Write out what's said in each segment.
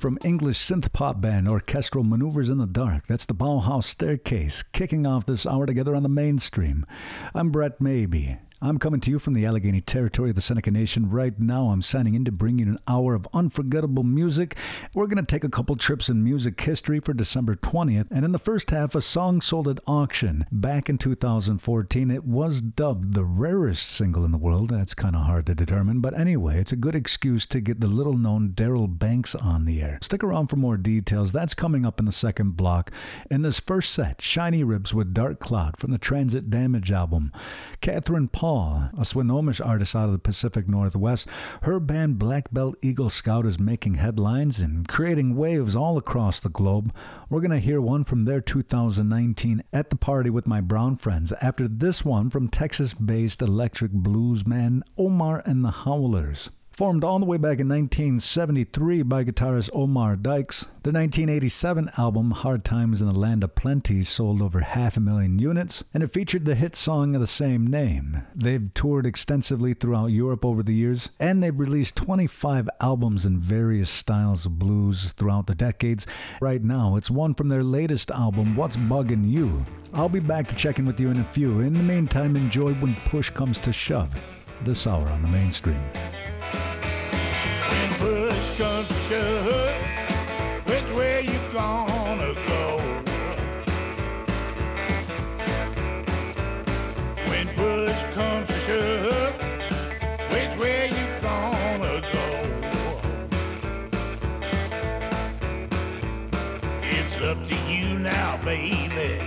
From English synth pop band Orchestral Manoeuvres in the Dark, that's the Bauhaus Staircase, kicking off this hour together on the mainstream. I'm Brett Maybe. I'm coming to you from the Allegheny territory of the Seneca Nation. Right now, I'm signing in to bring you an hour of unforgettable music. We're going to take a couple trips in music history for December 20th, and in the first half, a song sold at auction. Back in 2014, it was dubbed the rarest single in the world. That's kind of hard to determine, but anyway, it's a good excuse to get the little known Darrell Banks on the air. Stick around for more details. That's coming up in the second block. In this first set, Shinyribs with Dark Cloud from the Transit Damage album. Katherine Paul Hall, a Swinomish artist out of the Pacific Northwest. Her band Black Belt Eagle Scout is making headlines and creating waves all across the globe. We're going to hear one from their 2019 At the Party with My Brown Friends after this one from Texas based electric blues man Omar and the Howlers. Formed all the way back in 1973 by guitarist Omar Dykes, the 1987 album Hard Times in the Land of Plenty sold over half a million units, and it featured the hit song of the same name. They've toured extensively throughout Europe over the years, and they've released 25 albums in various styles of blues throughout the decades. Right now, it's one from their latest album, What's Bugging You. I'll be back to check in with you in a few. In the meantime, enjoy when push comes to shove. This hour on the mainstream push comes to shove, which way you gonna go? When push comes to shove, which way you gonna go? It's up to you now, baby.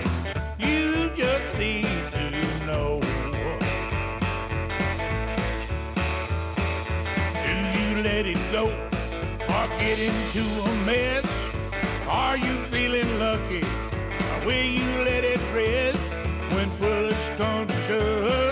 Get into a mess? Are you feeling lucky? Or will you let it rest when push comes to shove?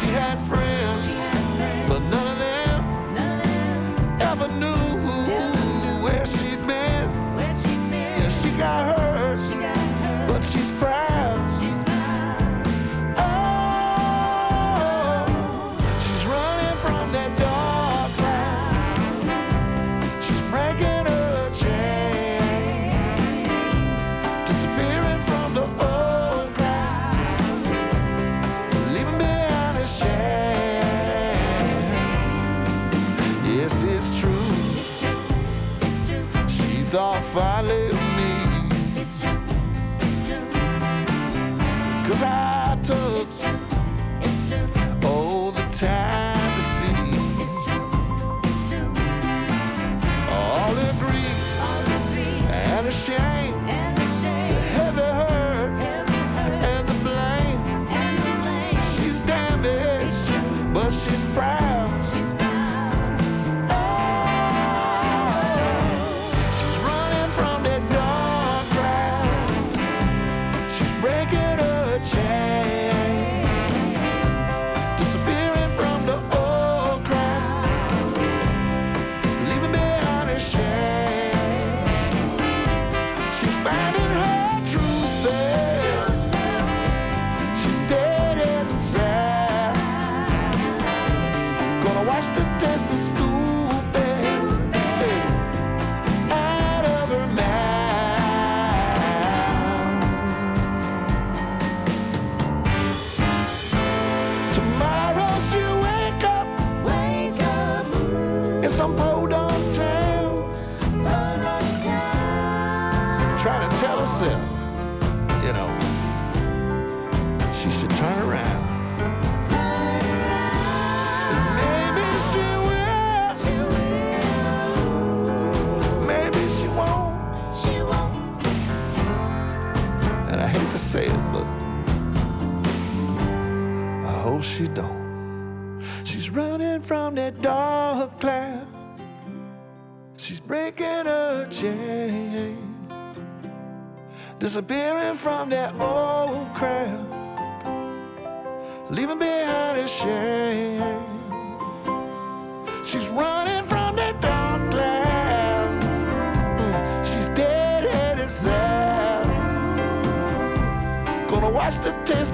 she had friends. Some town, to tell herself, you know, she should turn around. Maybe she will, maybe she won't. She won't. And I hate to say it, but I hope she don't. She's running from that dark cloud. Breaking a chain. Disappearing from that old crowd. Leaving behind her shame. She's running from that dark cloud. Mm, She's dead head inside. Gonna watch the test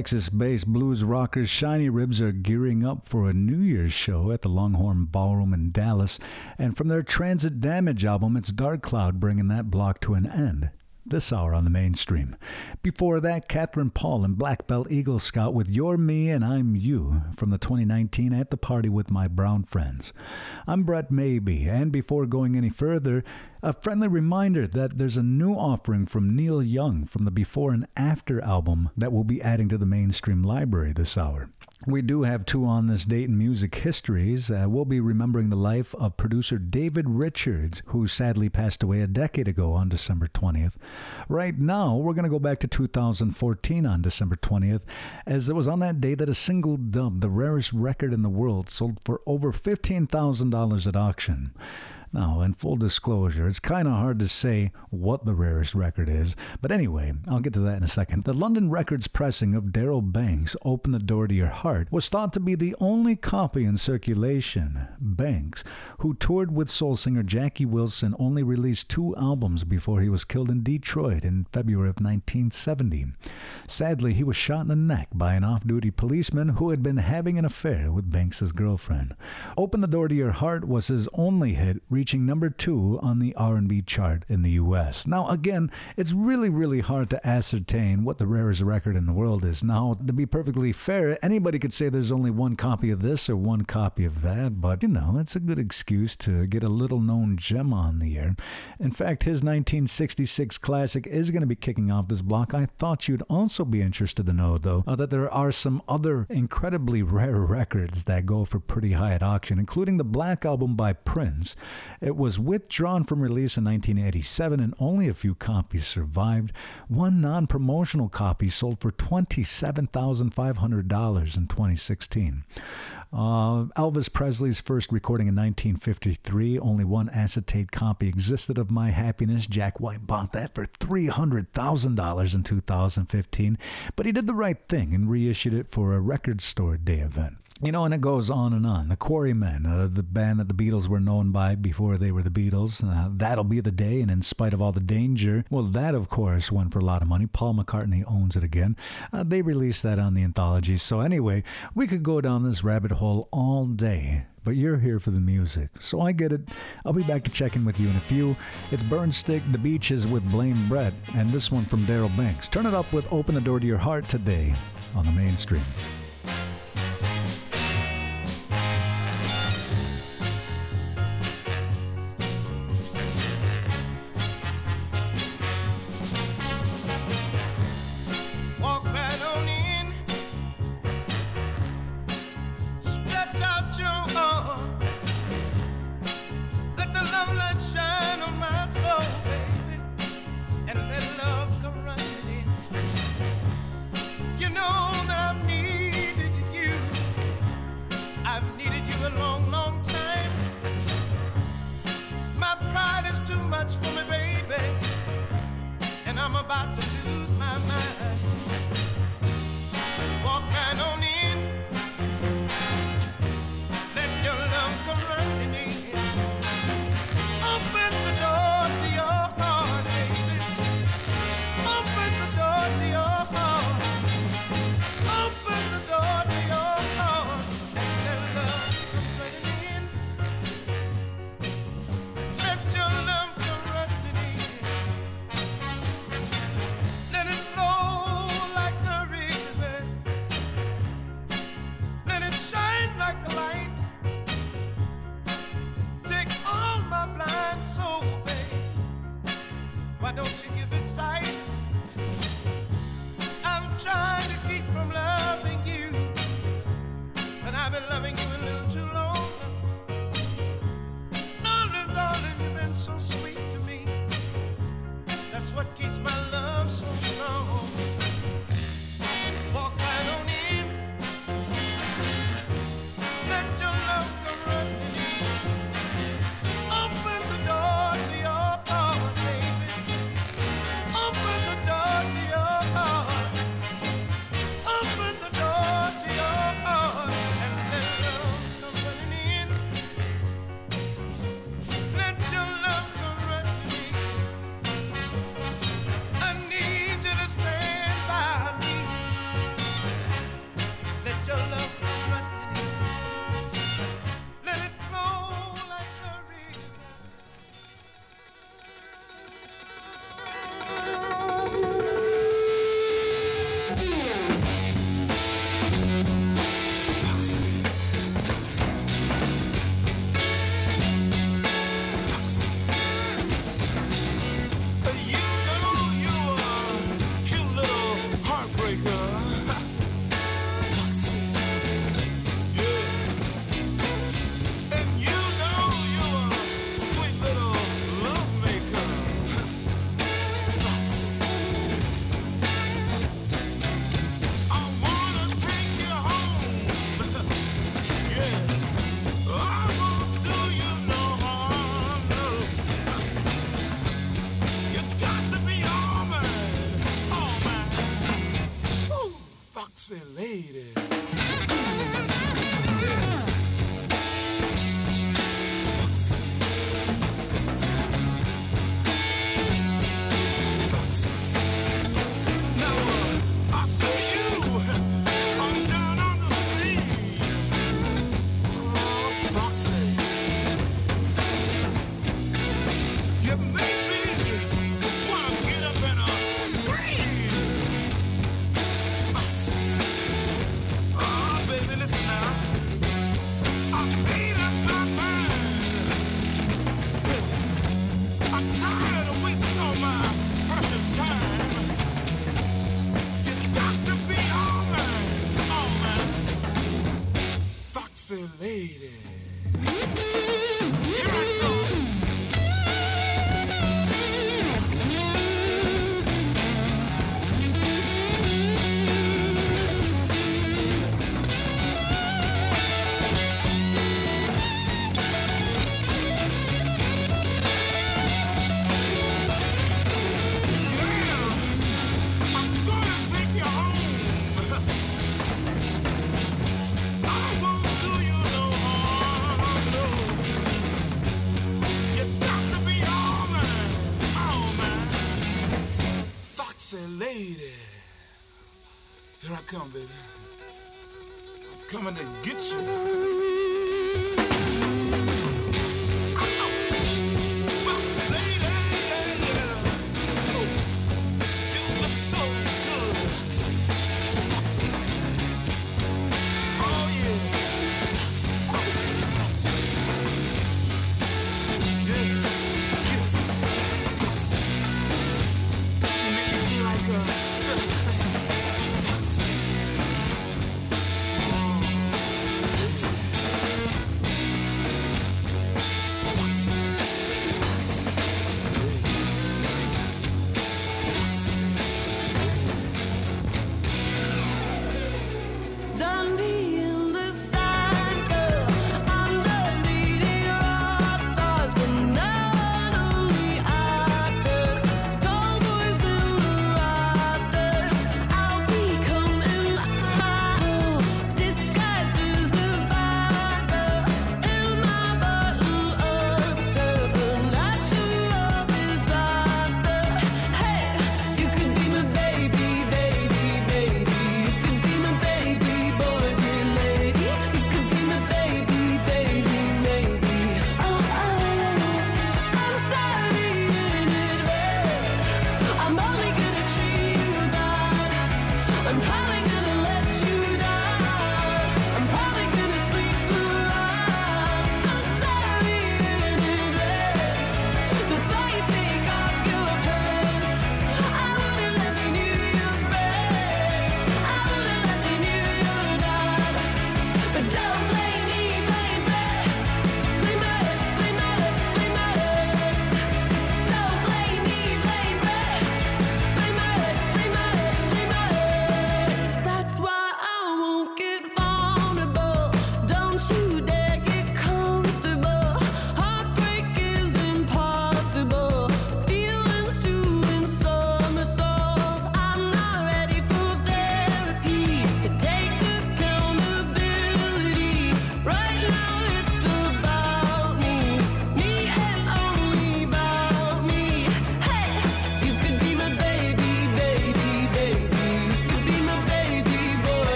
Texas based blues rockers Shinyribs are gearing up for a New Year's show at the Longhorn Ballroom in Dallas, and from their Transit Damage album, it's Dark Cloud bringing that block to an end. This hour on the mainstream. Before that, Katherine Paul and Black Belt Eagle Scout with You're Me and I'm You from the 2019 At the Party with My Brown Friends. I'm Brett Maybe, and before going any further, a friendly reminder that there's a new offering from Neil Young from the Before and After album that we'll be adding to the mainstream library this hour. We do have two on this date in music histories. Uh, we'll be remembering the life of producer David Richards, who sadly passed away a decade ago on December 20th. Right now, we're going to go back to 2014 on December 20th, as it was on that day that a single dub, the rarest record in the world, sold for over $15,000 at auction. Now, in full disclosure, it's kind of hard to say what the rarest record is, but anyway, I'll get to that in a second. The London Records pressing of Darrell Banks' Open the Door to Your Heart was thought to be the only copy in circulation. Banks, who toured with soul singer Jackie Wilson, only released two albums before he was killed in Detroit in February of 1970. Sadly, he was shot in the neck by an off duty policeman who had been having an affair with Banks's girlfriend. Open the Door to Your Heart was his only hit, reaching number 2 on the R&B chart in the US. Now again, it's really really hard to ascertain what the rarest record in the world is. Now, to be perfectly fair, anybody could say there's only one copy of this or one copy of that, but you know, it's a good excuse to get a little known gem on the air. In fact, his 1966 classic is going to be kicking off this block. I thought you'd also be interested to know, though, uh, that there are some other incredibly rare records that go for pretty high at auction, including the Black Album by Prince. It was withdrawn from release in 1987, and only a few copies survived. One non promotional copy sold for $27,500 in 2016. Uh, Elvis Presley's first recording in 1953, only one acetate copy existed of My Happiness. Jack White bought that for $300,000 in 2015, but he did the right thing and reissued it for a record store day event. You know, and it goes on and on. The Quarrymen, uh, the band that the Beatles were known by before they were the Beatles, uh, that'll be the day. And in spite of all the danger, well, that of course went for a lot of money. Paul McCartney owns it again. Uh, they released that on the anthology. So anyway, we could go down this rabbit hole all day. But you're here for the music, so I get it. I'll be back to check in with you in a few. It's Burnstick, The Beaches with Blame Brett, and this one from Darrell Banks. Turn it up with Open the Door to Your Heart today on the mainstream. I'm about to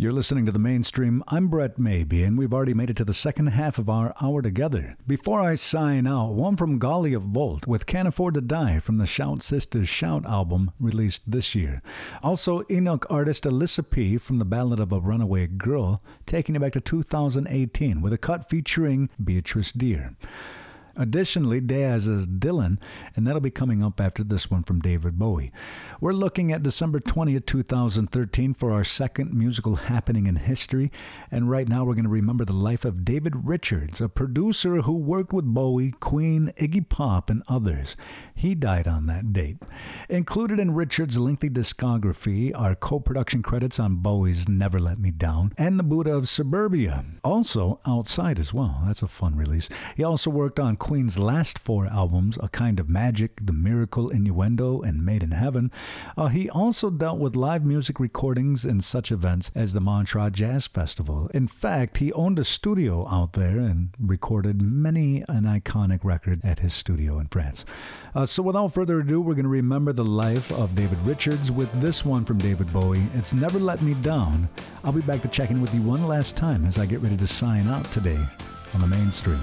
You're listening to the mainstream. I'm Brett Maybe, and we've already made it to the second half of our hour together. Before I sign out, one from Ghalia Volt with Can't Afford to Die from the Shout Sisters Shout album released this year. Also, Inuk artist Elisapie from the Ballad of a Runaway Girl, taking it back to 2018 with a cut featuring Beatrice Deer. Additionally, Deyaz's Dylan, and that'll be coming up after this one from David Bowie. We're looking at December 20th, 2013 for our second musical happening in history, and right now we're going to remember the life of David Richards, a producer who worked with Bowie, Queen, Iggy Pop, and others. He died on that date. Included in Richards' lengthy discography are co production credits on Bowie's Never Let Me Down and The Buddha of Suburbia. Also, Outside as well. That's a fun release. He also worked on Queen's last four albums, A Kind of Magic, The Miracle, Innuendo, and Made in Heaven, uh, he also dealt with live music recordings and such events as the Montreux Jazz Festival. In fact, he owned a studio out there and recorded many an iconic record at his studio in France. Uh, so, without further ado, we're going to remember the life of David Richards with this one from David Bowie. It's Never Let Me Down. I'll be back to check in with you one last time as I get ready to sign out today on the mainstream.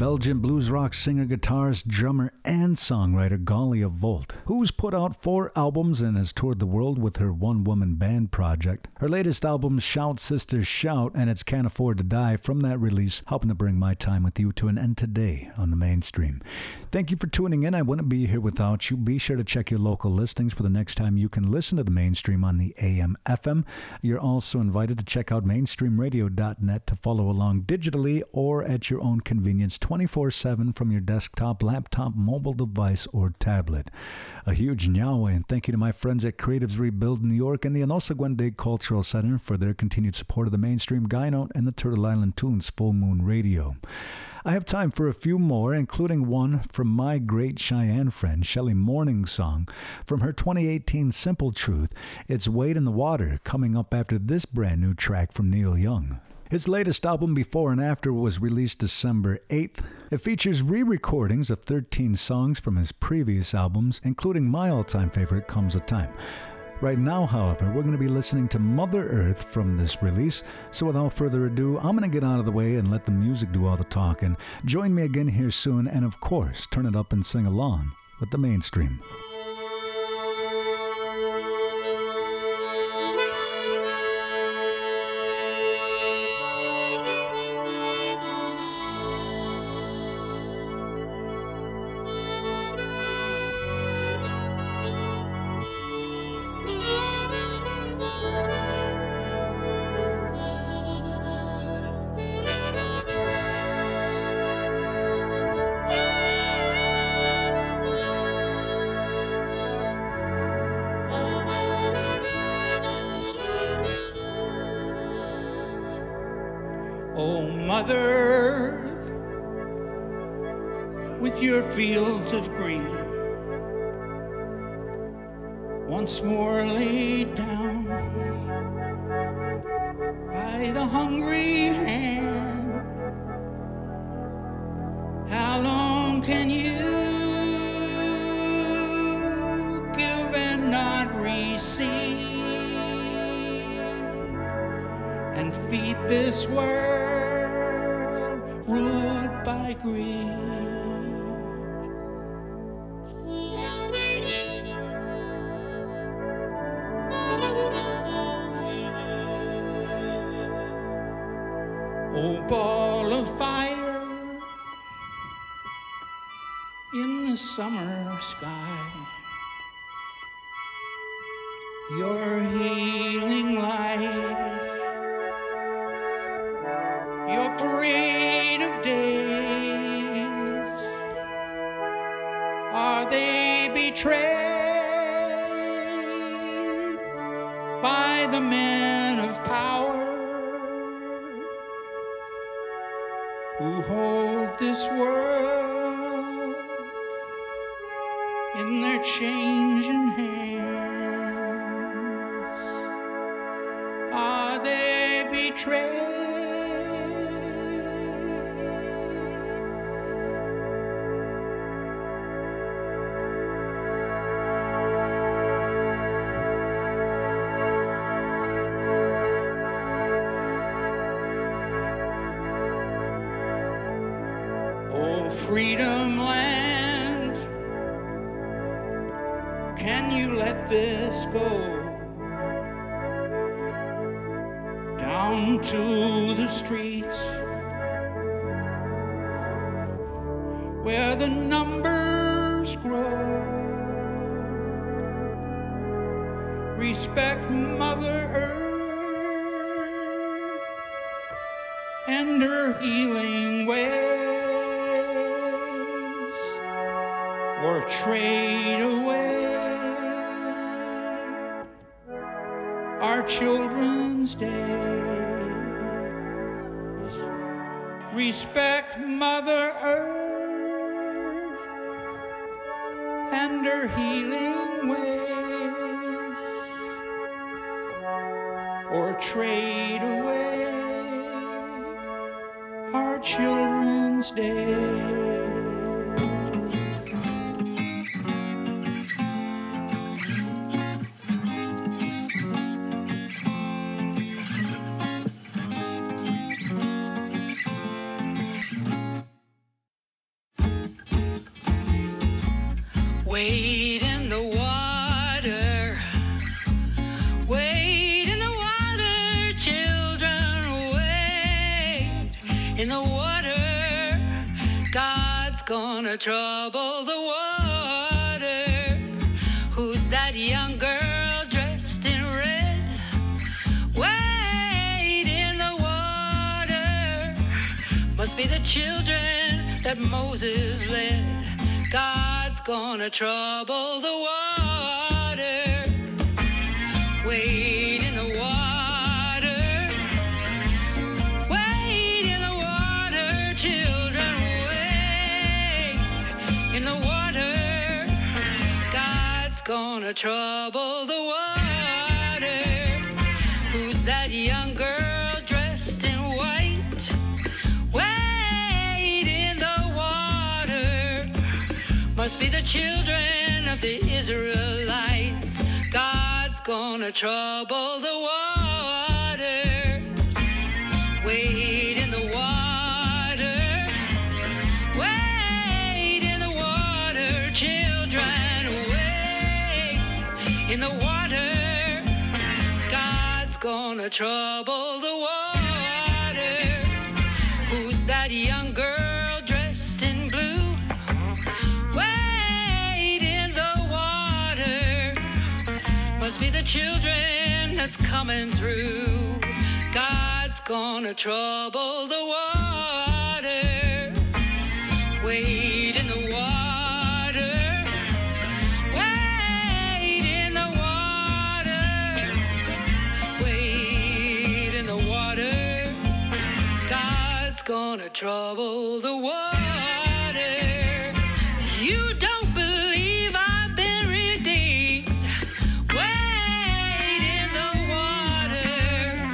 Belgian blues rock singer, guitarist, drummer, and songwriter Ghalia Volt, who's put out four albums and has toured the world with her one woman band project. Her latest album, Shout Sisters Shout, and It's Can't Afford to Die, from that release, helping to bring my time with you to an end today on the mainstream. Thank you for tuning in. I wouldn't be here without you. Be sure to check your local listings for the next time you can listen to the mainstream on the AM FM. You're also invited to check out mainstreamradio.net to follow along digitally or at your own convenience 24 7 from your desktop, laptop, mobile device, or tablet. A huge nyawe and thank you to my friends at Creatives Rebuild New York and the Onosagwende Cultural Center for their continued support of the mainstream Guy Note and the Turtle Island Tunes Full Moon Radio. I have time for a few more, including one from my great Cheyenne friend, Shelley Morningsong from her 2018 Simple Truth. It's Wade in the Water, coming up after this brand new track from Neil Young. His latest album, Before and After, was released December 8th. It features re recordings of 13 songs from his previous albums, including my all time favorite, Comes a Time. Right now, however, we're going to be listening to Mother Earth from this release. So without further ado, I'm going to get out of the way and let the music do all the talking. Join me again here soon, and of course, turn it up and sing along with the mainstream. Mother Earth, with your fields of green, once more laid down by the hungry hand. How long can you give and not receive? and feed this world sky. Your healing freedom land, can you let this go? Down to the streets where the numbers grow. Respect Mother Earth and her healing trade away our children's days. Respect Mother Earth and her healing ways, or trade away our children's days. Trouble the water. Who's that young girl dressed in red? Wade in the water. Must be the children that Moses led. God's gonna trouble the water. Gonna trouble the water. Who's that young girl dressed in white? Wade in the water. Must be the children of the Israelites. God's gonna trouble the water. Wade gonna trouble the water. Who's that young girl dressed in blue? Wade in the water. Must be the children that's coming through. God's gonna trouble the water. Wade gonna trouble the water. You don't believe I've been redeemed. Wade in the water.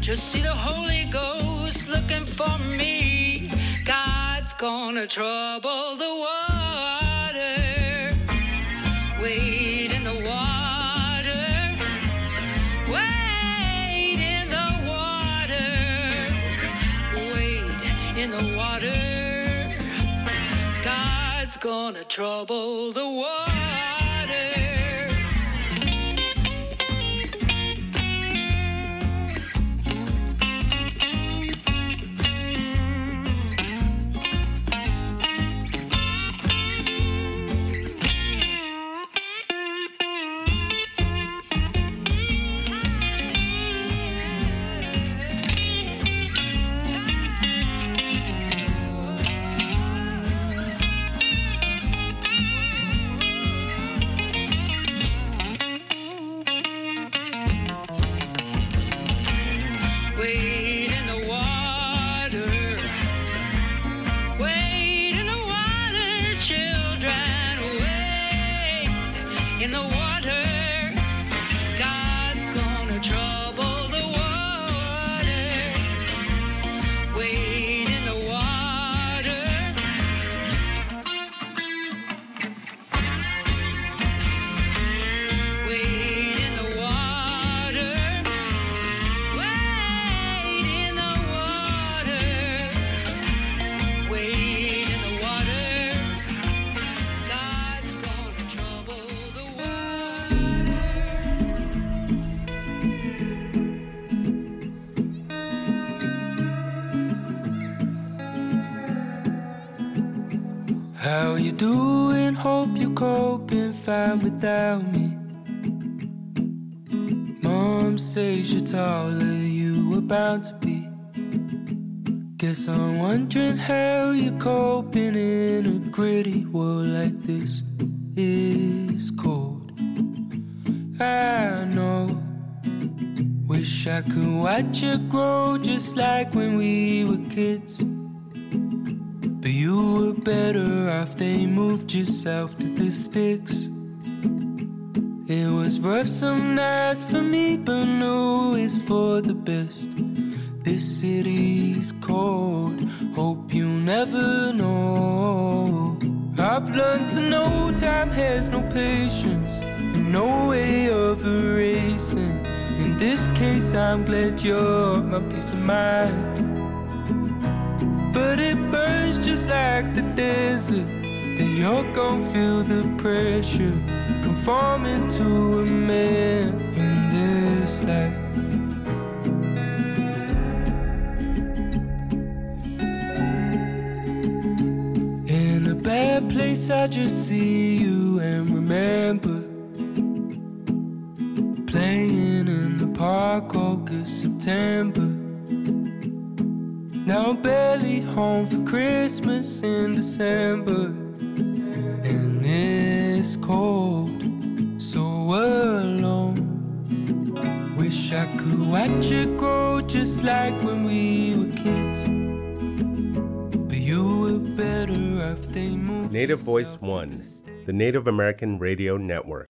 Just see the Holy Ghost looking for me. God's gonna trouble the water. Gonna trouble the waters. Doing? Hope you're coping fine without me. Mom says you're taller, you were bound to be. Guess I'm wondering how you're coping in a gritty world like this. Is cold. I know Wish I could watch you grow just like when we were kids. But you were better off, they moved you south to the sticks. It was rough some nights for me, but no, it's for the best. This city's cold, hope you never know. I've learned to know time has no patience and no way of erasing. In this case, I'm glad you're my peace of mind. But it burns just like the desert. Then you're gonna feel the pressure. Conforming to a man in this life. In a bad place, I just see you and remember. Playing in the park, August, September. Now barely home for Christmas in December. And it's cold, so alone. Wish I could watch it grow just like when we were kids. But you were better off they moved. Native Voice One, the Native American Radio Network.